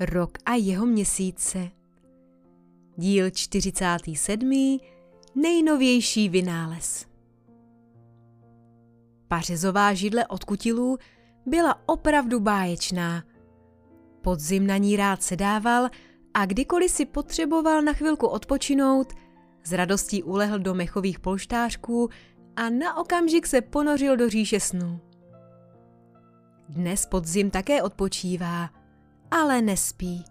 Rok a jeho měsíce. Díl 47. Nejnovější vynález. Pařezová židle od kutilů byla opravdu báječná. Podzim na ní rád sedával a kdykoliv si potřeboval na chvilku odpočinout, z radostí ulehl do mechových polštářků a na okamžik se ponořil do říše snů. Dnes podzim také odpočívá, ale nespí.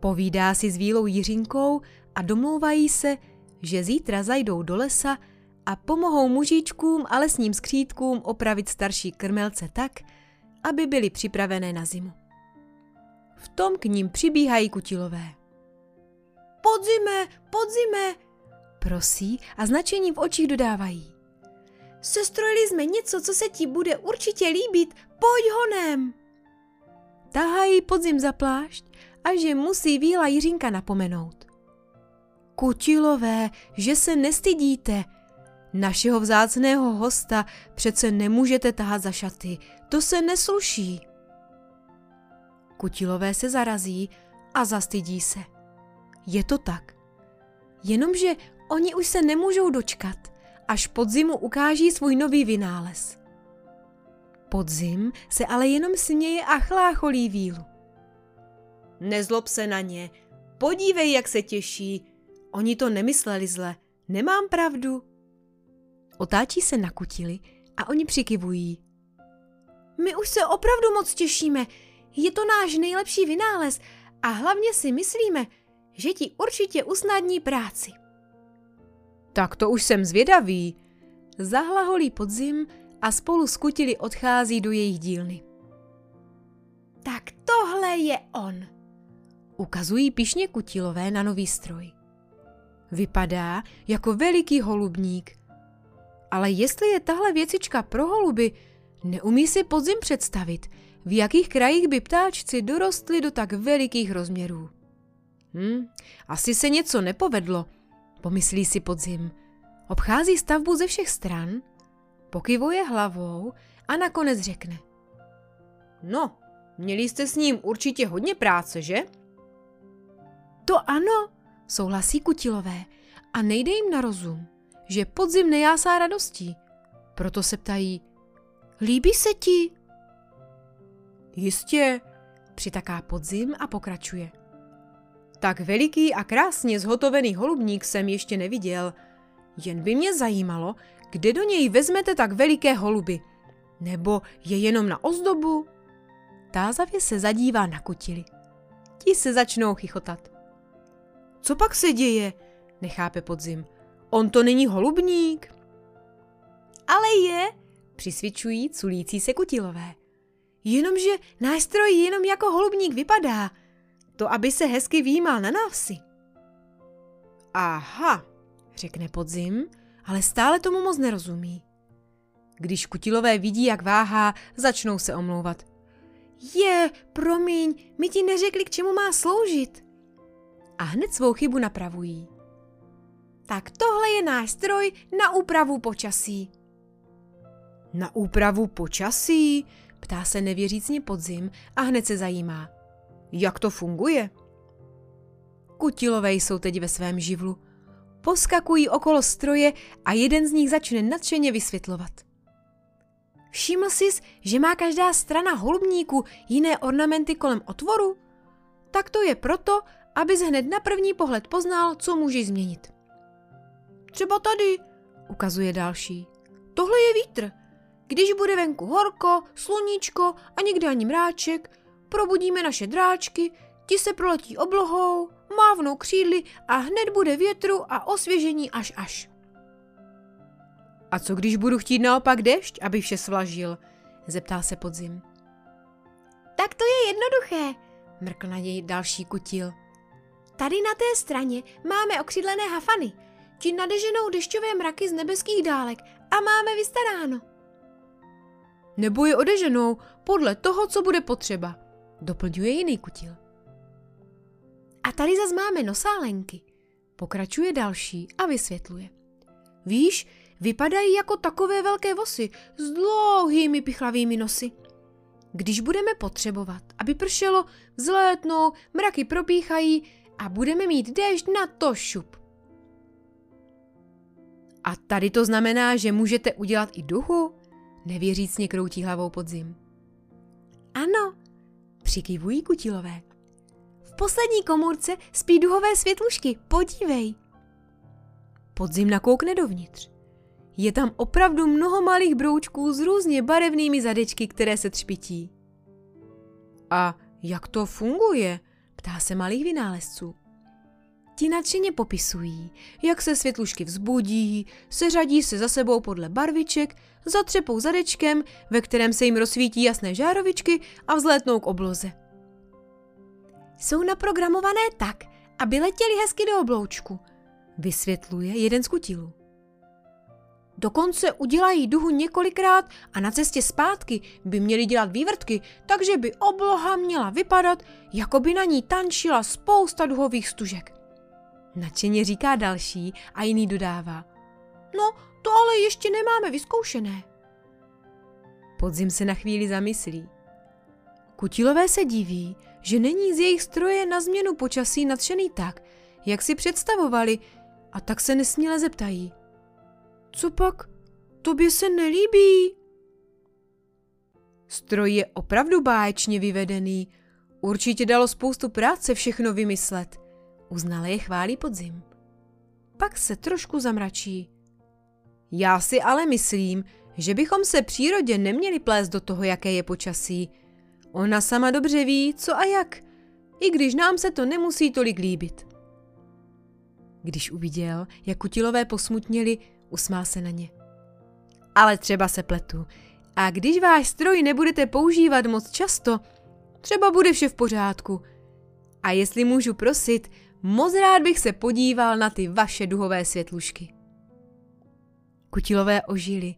Povídá si s Vílou Jiřinkou a domlouvají se, že zítra zajdou do lesa a pomohou mužičkům a lesním skřítkům opravit starší krmelce tak, aby byly připravené na zimu. V tom k ním přibíhají kutilové. Podzime, podzime, prosí a značení v očích dodávají. Sestrojili jsme něco, co se ti bude určitě líbit, pojď honem. Tahají podzim za plášť a že musí Víla Jiřinka napomenout. Kutilové, že se nestydíte. Našeho vzácného hosta přece nemůžete tahat za šaty, to se nesluší. Kutilové se zarazí a zastydí se. Je to tak. Jenomže oni už se nemůžou dočkat, až podzimu ukáží svůj nový vynález. Podzim se ale jenom směje a chlácholí vílu. Nezlob se na ně, podívej, jak se těší. Oni to nemysleli zle, nemám pravdu. Otáčí se na kutili a oni přikivují. My už se opravdu moc těšíme, je to náš nejlepší vynález a hlavně si myslíme, že ti určitě usnadní práci. Tak to už jsem zvědavý. Zahlaholí podzim a spolu s kutili odchází do jejich dílny. Tak tohle je on. Ukazují pišně kutilové na nový stroj. Vypadá jako veliký holubník. Ale jestli je tahle věcička pro holuby, neumí si podzim představit, v jakých krajích by ptáčci dorostli do tak velikých rozměrů. Hm, asi se něco nepovedlo, pomyslí si podzim. Obchází stavbu ze všech stran, pokyvuje hlavou a nakonec řekne. No, měli jste s ním určitě hodně práce, že? To ano, souhlasí kutilové a nejde jim na rozum, že podzim nejásá radostí. Proto se ptají, líbí se ti? Jistě, přitaká podzim a pokračuje. Tak veliký a krásně zhotovený holubník jsem ještě neviděl. Jen by mě zajímalo, kde do něj vezmete tak veliké holuby. Nebo je jenom na ozdobu? Tázavě se zadívá na kutili. Ti se začnou chichotat. Co pak se děje? Nechápe podzim. On to není holubník. Ale je, přisvědčují culící se kutilové. Jenomže náš stroj jenom jako holubník vypadá. To, aby se hezky výjímal na návsi. Aha, řekne podzim, ale stále tomu moc nerozumí. Když kutilové vidí, jak váhá, začnou se omlouvat. Je, promiň, my ti neřekli, k čemu má sloužit. A hned svou chybu napravují. Tak tohle je náš stroj na úpravu počasí. Na úpravu počasí? Ptá se nevěřícně podzim a hned se zajímá. Jak to funguje? Kutilové jsou teď ve svém živlu. Poskakují okolo stroje a jeden z nich začne nadšeně vysvětlovat. Všiml jsi, že má každá strana holubníku jiné ornamenty kolem otvoru? Tak to je proto, abys hned na první pohled poznal, co můžeš změnit. Třeba tady, ukazuje další. Tohle je vítr. Když bude venku horko, sluníčko a někde ani mráček, probudíme naše dráčky, ti se proletí oblohou, mávnou křídly a hned bude větru a osvěžení až až. A co když budu chtít naopak dešť, aby vše svlažil? Zeptal se podzim. Tak to je jednoduché, mrkl na něj další kutil. Tady na té straně máme okřídlené hafany, ti nadeženou dešťové mraky z nebeských dálek a máme vystaráno. Nebo je odeženou podle toho, co bude potřeba, doplňuje jiný kutil. A tady zas máme nosálenky, pokračuje další a vysvětluje. Víš, vypadají jako takové velké vosy s dlouhými pichlavými nosy. Když budeme potřebovat, aby pršelo, vzlétnou, mraky propíchají a budeme mít déšť na to šup. A tady to znamená, že můžete udělat i duchu? Nevěřícně kroutí hlavou podzim. Ano, přikivují kutilové. Poslední komůrce spí duhové světlušky, podívej. Podzim nakoukne dovnitř. Je tam opravdu mnoho malých broučků s různě barevnými zadečky, které se třpití. A jak to funguje? Ptá se malých vynálezců. Ti nadšeně popisují, jak se světlušky vzbudí, seřadí se za sebou podle barviček, zatřepou zadečkem, ve kterém se jim rozsvítí jasné žárovičky a vzlétnou k obloze. Jsou naprogramované tak, aby letěli hezky do obloučku, vysvětluje jeden z kutilů. Dokonce udělají duhu několikrát a na cestě zpátky by měli dělat vývrtky, takže by obloha měla vypadat, jako by na ní tančila spousta duhových stužek. Nadšeně říká další a jiný dodává. No, to ale ještě nemáme vyzkoušené. Podzim se na chvíli zamyslí. Kutilové se diví, že není z jejich stroje na změnu počasí nadšený tak, jak si představovali, a tak se nesměle zeptají. Co pak? Tobě se nelíbí? Stroj je opravdu báječně vyvedený. Určitě dalo spoustu práce všechno vymyslet. Uznale je chválí podzim. Pak se trošku zamračí. Já si ale myslím, že bychom se přírodě neměli plést do toho, jaké je počasí. Ona sama dobře ví, co a jak, i když nám se to nemusí tolik líbit. Když uviděl, jak kutilové posmutněli, usmál se na ně. Ale třeba se pletu. A když váš stroj nebudete používat moc často, třeba bude vše v pořádku. A jestli můžu prosit, moc rád bych se podíval na ty vaše duhové světlušky. Kutilové ožili.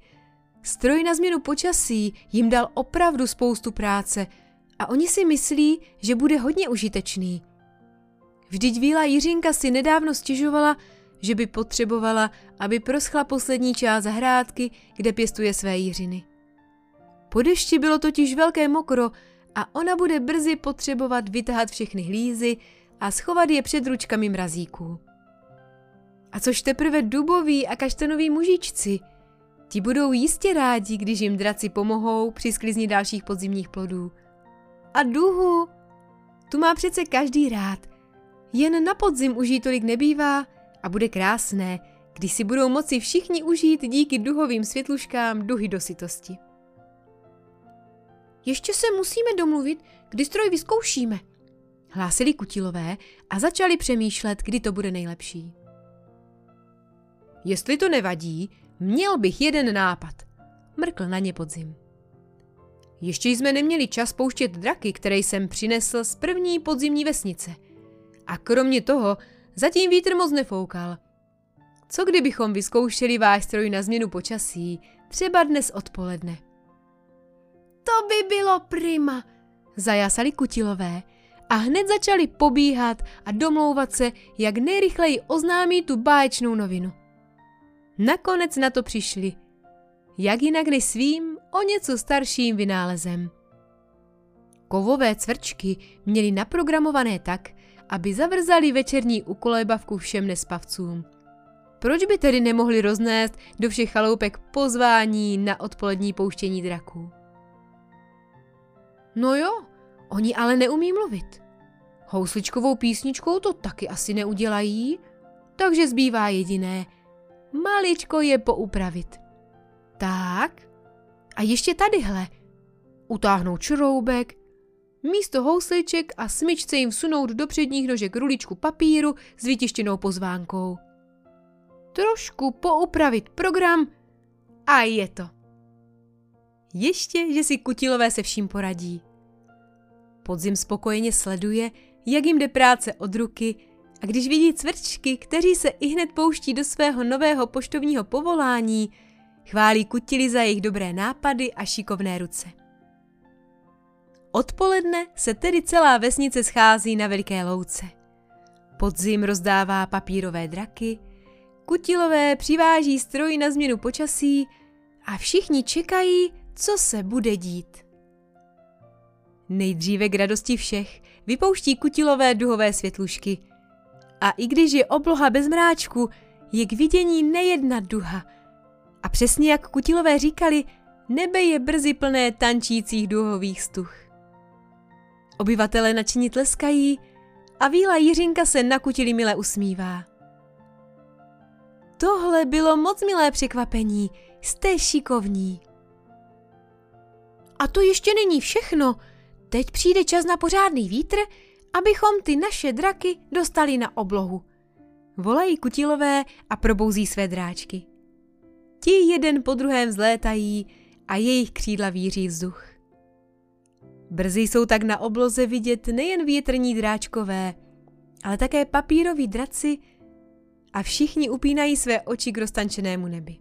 Stroj na změnu počasí jim dal opravdu spoustu práce a oni si myslí, že bude hodně užitečný. Vždyť Víla Jiřinka si nedávno stěžovala, že by potřebovala, aby proschla poslední část zahrádky, kde pěstuje své jiřiny. Po dešti bylo totiž velké mokro a ona bude brzy potřebovat vytahat všechny hlízy a schovat je před ručkami mrazíků. A což teprve duboví a kaštanoví mužičci. Ti budou jistě rádi, když jim draci pomohou při sklizni dalších podzimních plodů. A duhu, tu má přece každý rád. Jen na podzim už jí tolik nebývá a bude krásné, když si budou moci všichni užít díky duhovým světluškám duhy do sytosti. Ještě se musíme domluvit, kdy stroj vyzkoušíme, hlásili kutilové a začali přemýšlet, kdy to bude nejlepší. Jestli to nevadí, měl bych jeden nápad, mrkl na ně podzim. Ještě jsme neměli čas pouštět draky, které jsem přinesl z první podzimní vesnice. A kromě toho zatím vítr moc nefoukal. Co kdybychom vyzkoušeli váš stroj na změnu počasí, třeba dnes odpoledne? To by bylo prima, zajasali kutilové a hned začali pobíhat a domlouvat se, jak nejrychleji oznámí tu báječnou novinu. Nakonec na to přišli. Jak jinak než svým, o něco starším vynálezem. Kovové cvrčky měly naprogramované tak, aby zavrzali večerní ukolébavku všem nespavcům. Proč by tedy nemohli roznést do všech chaloupek pozvání na odpolední pouštění draků? No jo, oni ale neumí mluvit. Housličkovou písničkou to taky asi neudělají, takže zbývá jediné. Maličko je poupravit. Tak, a ještě tadyhle. Utáhnout čroubek, místo housliček a smyčce jim vsunout do předních nožek ruličku papíru s vytištěnou pozvánkou. Trošku poupravit program a je to. Ještě, že si kutilové se vším poradí. Podzim spokojeně sleduje, jak jim jde práce od ruky a když vidí cvrčky, kteří se i hned pouští do svého nového poštovního povolání, chválí kutili za jejich dobré nápady a šikovné ruce. Odpoledne se tedy celá vesnice schází na veliké louce. Podzim rozdává papírové draky, kutilové přiváží stroj na změnu počasí a všichni čekají, co se bude dít. Nejdříve k radosti všech vypouští kutilové duhové světlušky. A i když je obloha bez mráčku, je k vidění nejedna duha. A přesně jak kutilové říkali, nebe je brzy plné tančících duhových stuch. Obyvatele nadšení tleskají a víla Jiřinka se na kutili milé usmívá. Tohle bylo moc milé překvapení, jste šikovní. A to ještě není všechno. Teď přijde čas na pořádný vítr, abychom ty naše draky dostali na oblohu. Volají kutilové a probouzí své dráčky. Ti jeden po druhém vzlétají a jejich křídla víří vzduch. Brzy jsou tak na obloze vidět nejen větrní dráčkové, ale také papíroví draci a všichni upínají své oči k roztančenému nebi.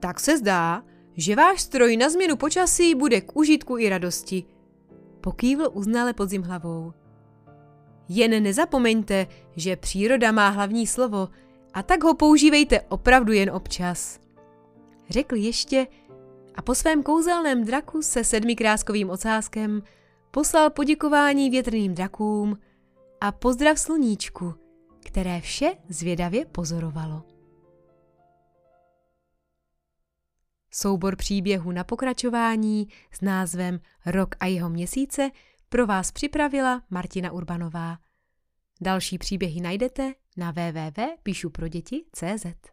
Tak se zdá, že váš stroj na změnu počasí bude k užitku i radosti. Pokývl uznale podzim hlavou. Jen nezapomeňte, že příroda má hlavní slovo a tak ho používejte opravdu jen občas. Řekl ještě a po svém kouzelném draku se sedmikráskovým ocáskem poslal poděkování větrným drakům a pozdrav sluníčku, které vše zvědavě pozorovalo. Soubor příběhu na pokračování s názvem Rok a jeho měsíce pro vás připravila Martina Urbanová. Další příběhy najdete na www.píšuproděti.cz.